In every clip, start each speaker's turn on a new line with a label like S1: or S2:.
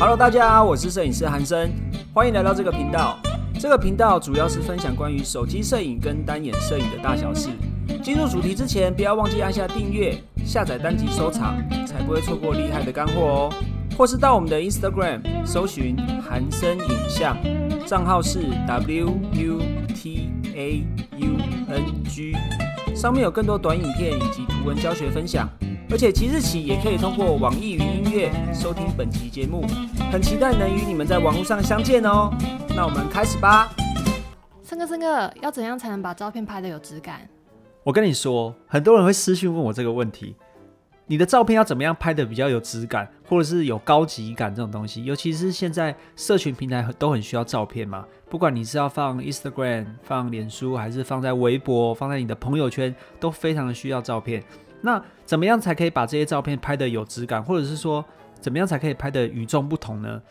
S1: Hello，大家好，我是摄影师韩生，欢迎来到这个频道。这个频道主要是分享关于手机摄影跟单眼摄影的大小事。进入主题之前，不要忘记按下订阅、下载单集收藏，才不会错过厉害的干货哦。或是到我们的 Instagram 搜寻韩生影像，账号是 W U T A U N G，上面有更多短影片以及图文教学分享。而且即日起也可以通过网易云收听本期节目，很期待能与你们在网络上相见哦。那我们开始吧。
S2: 森哥，森哥，要怎样才能把照片拍得有质感？
S1: 我跟你说，很多人会私讯问我这个问题：你的照片要怎么样拍得比较有质感，或者是有高级感这种东西？尤其是现在社群平台都很需要照片嘛，不管你是要放 Instagram、放脸书，还是放在微博、放在你的朋友圈，都非常的需要照片。那怎么样才可以把这些照片拍得有质感，或者是说怎么样才可以拍得与众不同呢？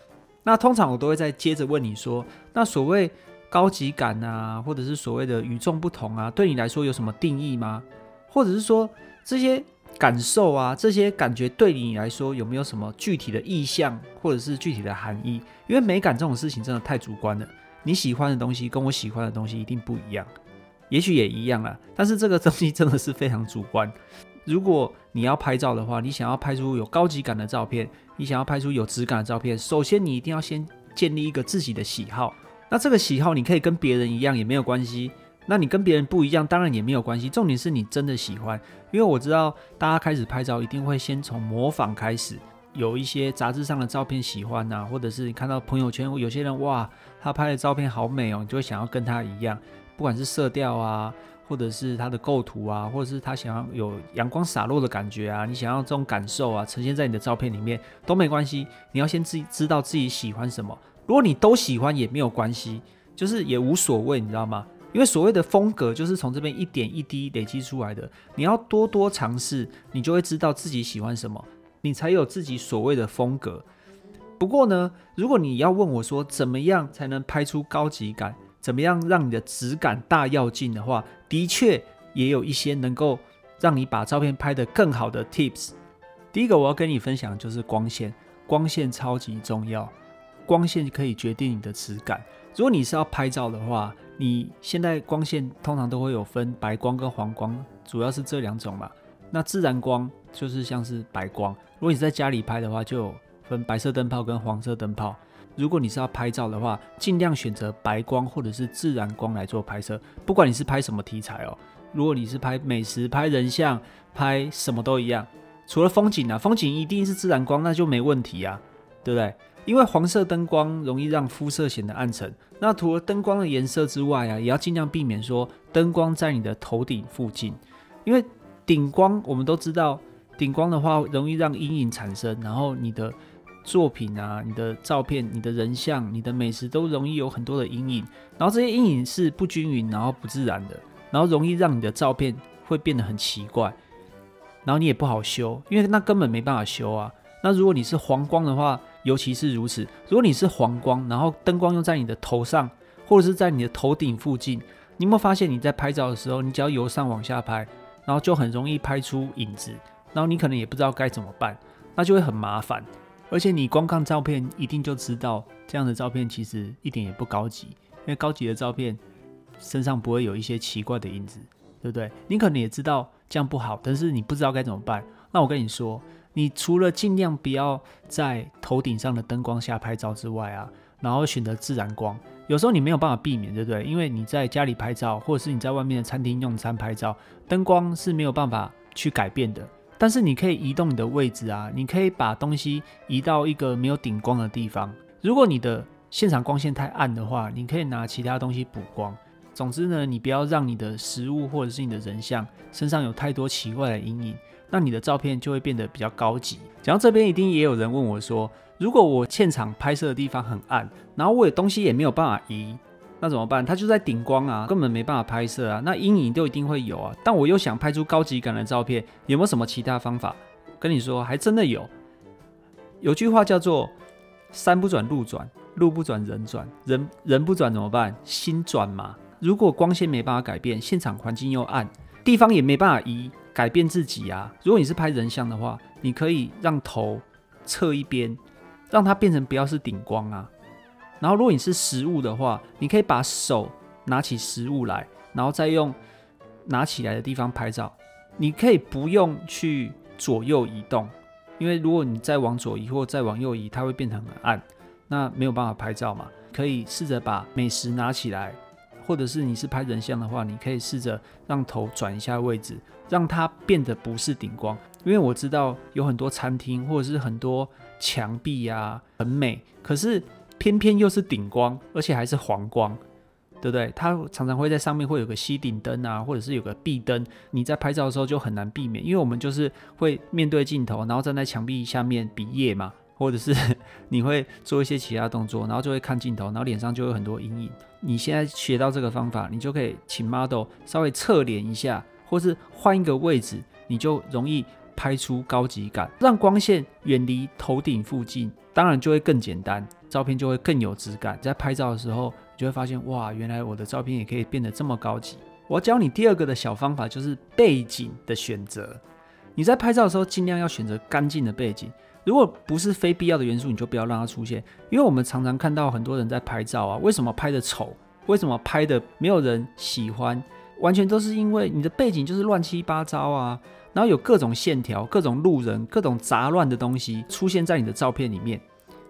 S1: 那通常我都会再接着问你说，那所谓高级感啊，或者是所谓的与众不同啊，对你来说有什么定义吗？或者是说这些感受啊，这些感觉对你来说有没有什么具体的意象，或者是具体的含义？因为美感这种事情真的太主观了，你喜欢的东西跟我喜欢的东西一定不一样，也许也一样啊，但是这个东西真的是非常主观。如果你要拍照的话，你想要拍出有高级感的照片，你想要拍出有质感的照片，首先你一定要先建立一个自己的喜好。那这个喜好你可以跟别人一样也没有关系，那你跟别人不一样当然也没有关系。重点是你真的喜欢，因为我知道大家开始拍照一定会先从模仿开始，有一些杂志上的照片喜欢呐，或者是你看到朋友圈有些人哇，他拍的照片好美哦，你就会想要跟他一样，不管是色调啊。或者是它的构图啊，或者是他想要有阳光洒落的感觉啊，你想要这种感受啊，呈现在你的照片里面都没关系。你要先自己知道自己喜欢什么。如果你都喜欢也没有关系，就是也无所谓，你知道吗？因为所谓的风格就是从这边一点一滴累积出来的。你要多多尝试，你就会知道自己喜欢什么，你才有自己所谓的风格。不过呢，如果你要问我说怎么样才能拍出高级感？怎么样让你的质感大要进的话，的确也有一些能够让你把照片拍得更好的 tips。第一个我要跟你分享的就是光线，光线超级重要，光线可以决定你的质感。如果你是要拍照的话，你现在光线通常都会有分白光跟黄光，主要是这两种嘛。那自然光就是像是白光，如果你在家里拍的话，就有分白色灯泡跟黄色灯泡。如果你是要拍照的话，尽量选择白光或者是自然光来做拍摄。不管你是拍什么题材哦，如果你是拍美食、拍人像、拍什么都一样。除了风景啊，风景一定是自然光，那就没问题啊，对不对？因为黄色灯光容易让肤色显得暗沉。那除了灯光的颜色之外啊，也要尽量避免说灯光在你的头顶附近，因为顶光我们都知道，顶光的话容易让阴影产生，然后你的。作品啊，你的照片、你的人像、你的美食都容易有很多的阴影，然后这些阴影是不均匀，然后不自然的，然后容易让你的照片会变得很奇怪，然后你也不好修，因为那根本没办法修啊。那如果你是黄光的话，尤其是如此。如果你是黄光，然后灯光又在你的头上，或者是在你的头顶附近，你有没有发现你在拍照的时候，你只要由上往下拍，然后就很容易拍出影子，然后你可能也不知道该怎么办，那就会很麻烦。而且你光看照片，一定就知道这样的照片其实一点也不高级，因为高级的照片身上不会有一些奇怪的影子，对不对？你可能也知道这样不好，但是你不知道该怎么办。那我跟你说，你除了尽量不要在头顶上的灯光下拍照之外啊，然后选择自然光。有时候你没有办法避免，对不对？因为你在家里拍照，或者是你在外面的餐厅用餐拍照，灯光是没有办法去改变的。但是你可以移动你的位置啊，你可以把东西移到一个没有顶光的地方。如果你的现场光线太暗的话，你可以拿其他东西补光。总之呢，你不要让你的食物或者是你的人像身上有太多奇怪的阴影，那你的照片就会变得比较高级。讲到这边，一定也有人问我说，如果我现场拍摄的地方很暗，然后我有东西也没有办法移。那怎么办？它就在顶光啊，根本没办法拍摄啊。那阴影都一定会有啊。但我又想拍出高级感的照片，有没有什么其他方法？跟你说，还真的有。有句话叫做“山不转路转，路不转人转，人人不转怎么办？心转嘛。”如果光线没办法改变，现场环境又暗，地方也没办法移，改变自己啊。如果你是拍人像的话，你可以让头侧一边，让它变成不要是顶光啊。然后如果你是实物的话，你可以把手拿起实物来，然后再用拿起来的地方拍照。你可以不用去左右移动，因为如果你再往左移或再往右移，它会变成很暗，那没有办法拍照嘛。可以试着把美食拿起来，或者是你是拍人像的话，你可以试着让头转一下位置，让它变得不是顶光。因为我知道有很多餐厅或者是很多墙壁呀很美，可是偏偏又是顶光，而且还是黄光。对不对？它常常会在上面会有个吸顶灯啊，或者是有个壁灯。你在拍照的时候就很难避免，因为我们就是会面对镜头，然后站在墙壁下面比耶嘛，或者是你会做一些其他动作，然后就会看镜头，然后脸上就有很多阴影。你现在学到这个方法，你就可以请 model 稍微侧脸一下，或是换一个位置，你就容易拍出高级感，让光线远离头顶附近，当然就会更简单，照片就会更有质感。在拍照的时候。你就会发现哇，原来我的照片也可以变得这么高级。我要教你第二个的小方法，就是背景的选择。你在拍照的时候，尽量要选择干净的背景。如果不是非必要的元素，你就不要让它出现。因为我们常常看到很多人在拍照啊，为什么拍的丑？为什么拍的没有人喜欢？完全都是因为你的背景就是乱七八糟啊，然后有各种线条、各种路人、各种杂乱的东西出现在你的照片里面。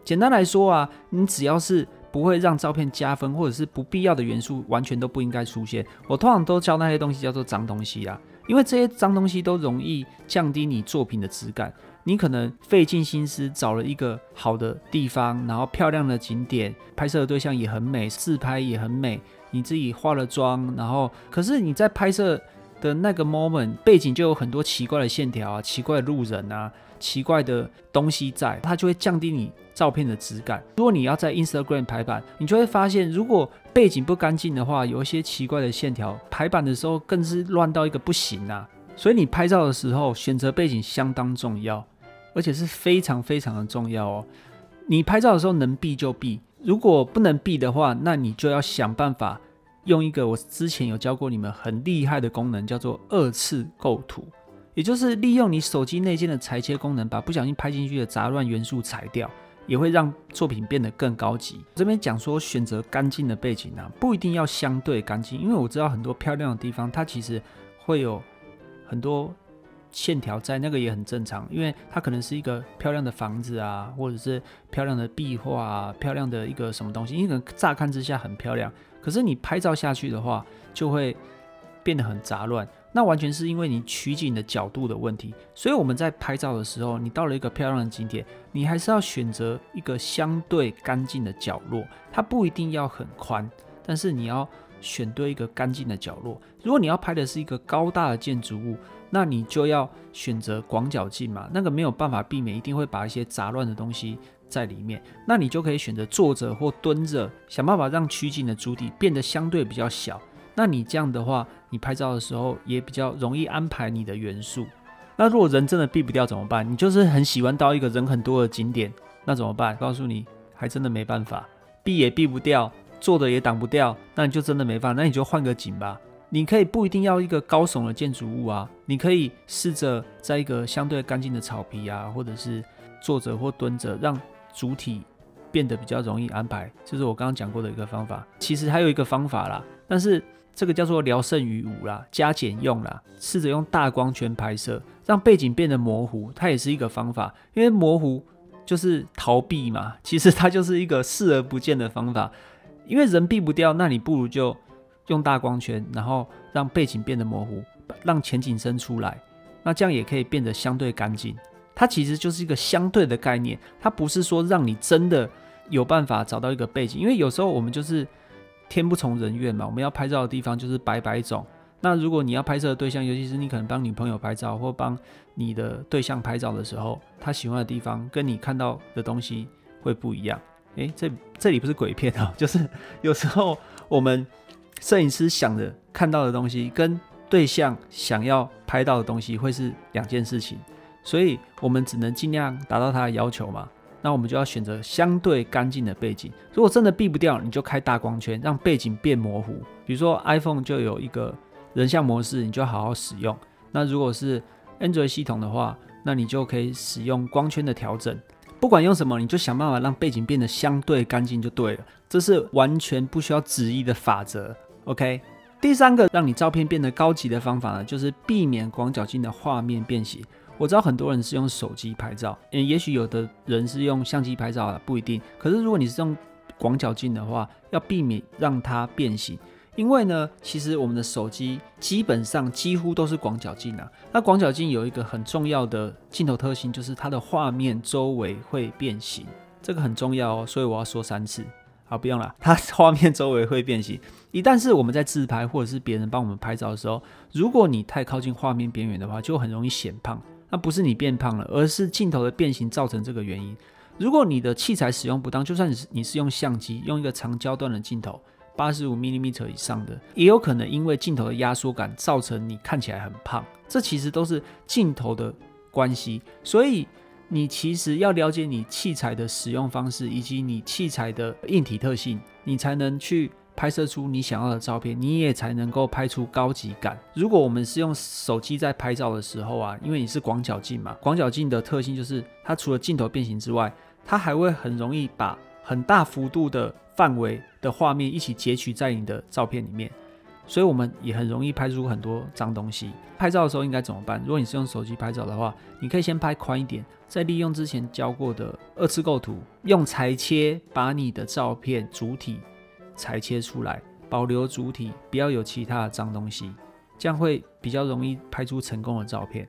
S1: 简单来说啊，你只要是。不会让照片加分，或者是不必要的元素完全都不应该出现。我通常都教那些东西叫做脏东西啊，因为这些脏东西都容易降低你作品的质感。你可能费尽心思找了一个好的地方，然后漂亮的景点，拍摄的对象也很美，自拍也很美，你自己化了妆，然后可是你在拍摄的那个 moment 背景就有很多奇怪的线条啊，奇怪的路人啊。奇怪的东西在，它就会降低你照片的质感。如果你要在 Instagram 排版，你就会发现，如果背景不干净的话，有一些奇怪的线条，排版的时候更是乱到一个不行啊。所以你拍照的时候选择背景相当重要，而且是非常非常的重要哦。你拍照的时候能避就避，如果不能避的话，那你就要想办法用一个我之前有教过你们很厉害的功能，叫做二次构图。也就是利用你手机内建的裁切功能，把不小心拍进去的杂乱元素裁掉，也会让作品变得更高级。这边讲说选择干净的背景啊，不一定要相对干净，因为我知道很多漂亮的地方，它其实会有很多线条在，那个也很正常，因为它可能是一个漂亮的房子啊，或者是漂亮的壁画啊，漂亮的一个什么东西，因为乍看之下很漂亮，可是你拍照下去的话，就会变得很杂乱。那完全是因为你取景的角度的问题，所以我们在拍照的时候，你到了一个漂亮的景点，你还是要选择一个相对干净的角落。它不一定要很宽，但是你要选对一个干净的角落。如果你要拍的是一个高大的建筑物，那你就要选择广角镜嘛，那个没有办法避免，一定会把一些杂乱的东西在里面。那你就可以选择坐着或蹲着，想办法让取景的主体变得相对比较小。那你这样的话，你拍照的时候也比较容易安排你的元素。那如果人真的避不掉怎么办？你就是很喜欢到一个人很多的景点，那怎么办？告诉你，还真的没办法，避也避不掉，坐的也挡不掉，那你就真的没办法。那你就换个景吧。你可以不一定要一个高耸的建筑物啊，你可以试着在一个相对干净的草皮啊，或者是坐着或蹲着，让主体变得比较容易安排。这是我刚刚讲过的一个方法。其实还有一个方法啦，但是。这个叫做聊胜于无啦，加减用啦，试着用大光圈拍摄，让背景变得模糊，它也是一个方法。因为模糊就是逃避嘛，其实它就是一个视而不见的方法。因为人避不掉，那你不如就用大光圈，然后让背景变得模糊，让前景伸出来，那这样也可以变得相对干净。它其实就是一个相对的概念，它不是说让你真的有办法找到一个背景，因为有时候我们就是。天不从人愿嘛，我们要拍照的地方就是百百种。那如果你要拍摄的对象，尤其是你可能帮女朋友拍照或帮你的对象拍照的时候，他喜欢的地方跟你看到的东西会不一样。诶，这这里不是鬼片啊，就是有时候我们摄影师想的看到的东西，跟对象想要拍到的东西会是两件事情，所以我们只能尽量达到他的要求嘛。那我们就要选择相对干净的背景。如果真的避不掉，你就开大光圈，让背景变模糊。比如说 iPhone 就有一个人像模式，你就好好使用。那如果是 Android 系统的话，那你就可以使用光圈的调整，不管用什么，你就想办法让背景变得相对干净就对了，这是完全不需要旨意的法则。OK，第三个让你照片变得高级的方法呢，就是避免广角镜的画面变形。我知道很多人是用手机拍照，嗯，也许有的人是用相机拍照啊，不一定。可是如果你是用广角镜的话，要避免让它变形。因为呢，其实我们的手机基本上几乎都是广角镜啊。那广角镜有一个很重要的镜头特性，就是它的画面周围会变形，这个很重要哦。所以我要说三次，好，不用了。它画面周围会变形。一旦是我们在自拍或者是别人帮我们拍照的时候，如果你太靠近画面边缘的话，就很容易显胖。那不是你变胖了，而是镜头的变形造成这个原因。如果你的器材使用不当，就算你是你是用相机，用一个长焦段的镜头。八十五 m m 以上的，也有可能因为镜头的压缩感造成你看起来很胖，这其实都是镜头的关系。所以你其实要了解你器材的使用方式以及你器材的硬体特性，你才能去拍摄出你想要的照片，你也才能够拍出高级感。如果我们是用手机在拍照的时候啊，因为你是广角镜嘛，广角镜的特性就是它除了镜头变形之外，它还会很容易把很大幅度的范围的画面一起截取在你的照片里面，所以我们也很容易拍出很多脏东西。拍照的时候应该怎么办？如果你是用手机拍照的话，你可以先拍宽一点，再利用之前教过的二次构图，用裁切把你的照片主体裁切出来，保留主体，不要有其他的脏东西，这样会比较容易拍出成功的照片。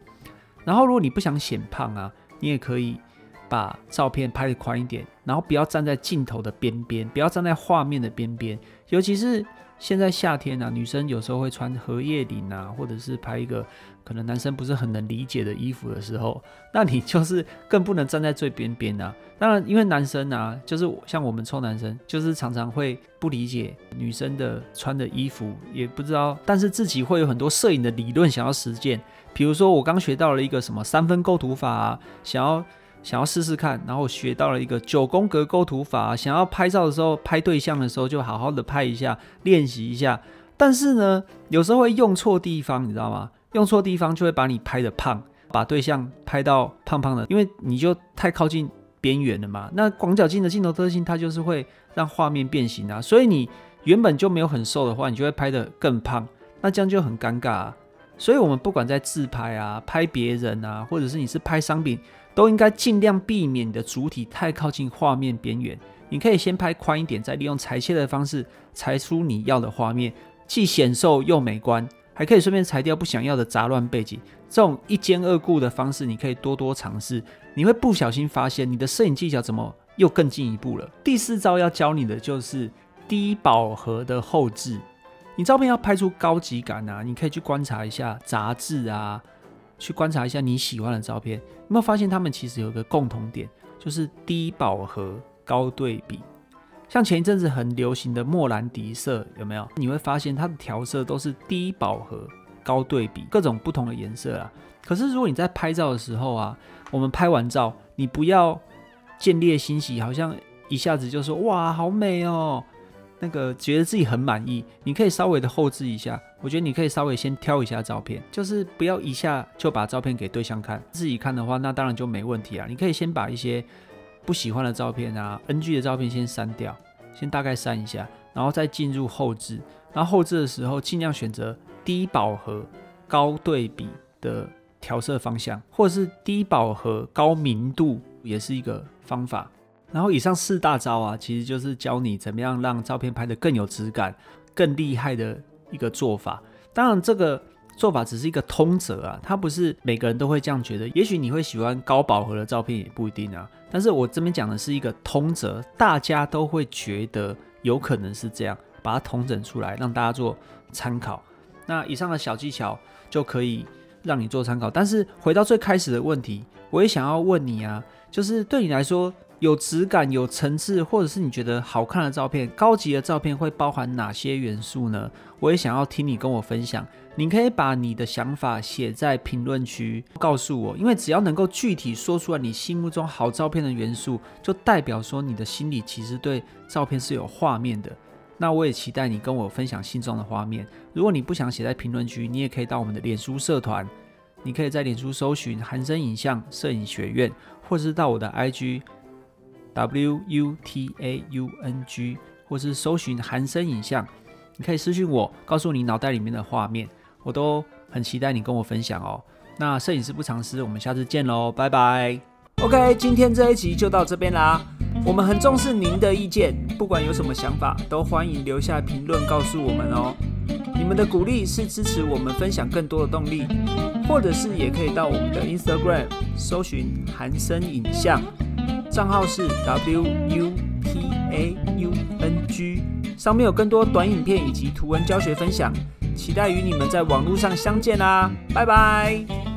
S1: 然后如果你不想显胖啊，你也可以。把照片拍的宽一点，然后不要站在镜头的边边，不要站在画面的边边。尤其是现在夏天啊，女生有时候会穿荷叶领啊，或者是拍一个可能男生不是很能理解的衣服的时候，那你就是更不能站在最边边啊。当然，因为男生啊，就是像我们臭男生，就是常常会不理解女生的穿的衣服，也不知道，但是自己会有很多摄影的理论想要实践。比如说，我刚学到了一个什么三分构图法啊，想要。想要试试看，然后学到了一个九宫格构图法，想要拍照的时候拍对象的时候就好好的拍一下，练习一下。但是呢，有时候会用错地方，你知道吗？用错地方就会把你拍的胖，把对象拍到胖胖的，因为你就太靠近边缘了嘛。那广角镜的镜头特性，它就是会让画面变形啊。所以你原本就没有很瘦的话，你就会拍的更胖，那这样就很尴尬啊。所以我们不管在自拍啊、拍别人啊，或者是你是拍商品。都应该尽量避免你的主体太靠近画面边缘。你可以先拍宽一点，再利用裁切的方式裁出你要的画面，既显瘦又美观，还可以顺便裁掉不想要的杂乱背景。这种一兼二顾的方式，你可以多多尝试。你会不小心发现你的摄影技巧怎么又更进一步了。第四招要教你的就是低饱和的后置。你照片要拍出高级感啊，你可以去观察一下杂志啊。去观察一下你喜欢的照片，有没有发现他们其实有个共同点，就是低饱和、高对比。像前一阵子很流行的莫兰迪色，有没有？你会发现它的调色都是低饱和、高对比，各种不同的颜色啊。可是如果你在拍照的时候啊，我们拍完照，你不要见猎欣喜，好像一下子就说哇，好美哦。那个觉得自己很满意，你可以稍微的后置一下。我觉得你可以稍微先挑一下照片，就是不要一下就把照片给对象看，自己看的话，那当然就没问题啊。你可以先把一些不喜欢的照片啊、NG 的照片先删掉，先大概删一下，然后再进入后置。然后后置的时候，尽量选择低饱和、高对比的调色方向，或者是低饱和、高明度，也是一个方法。然后以上四大招啊，其实就是教你怎么样让照片拍得更有质感、更厉害的一个做法。当然，这个做法只是一个通则啊，它不是每个人都会这样觉得。也许你会喜欢高饱和的照片，也不一定啊。但是我这边讲的是一个通则，大家都会觉得有可能是这样，把它统整出来，让大家做参考。那以上的小技巧就可以让你做参考。但是回到最开始的问题，我也想要问你啊，就是对你来说。有质感、有层次，或者是你觉得好看的照片、高级的照片会包含哪些元素呢？我也想要听你跟我分享。你可以把你的想法写在评论区告诉我，因为只要能够具体说出来你心目中好照片的元素，就代表说你的心里其实对照片是有画面的。那我也期待你跟我分享心中的画面。如果你不想写在评论区，你也可以到我们的脸书社团，你可以在脸书搜寻“韩生影像摄影学院”，或是到我的 IG。W U T A U N G，或是搜寻韩生影像，你可以私讯我，告诉你脑袋里面的画面，我都很期待你跟我分享哦。那摄影师不藏私，我们下次见喽，拜拜。OK，今天这一集就到这边啦。我们很重视您的意见，不管有什么想法，都欢迎留下评论告诉我们哦。你们的鼓励是支持我们分享更多的动力，或者是也可以到我们的 Instagram 搜寻韩生影像，账号是 W U P A U N G，上面有更多短影片以及图文教学分享，期待与你们在网络上相见啦，拜拜。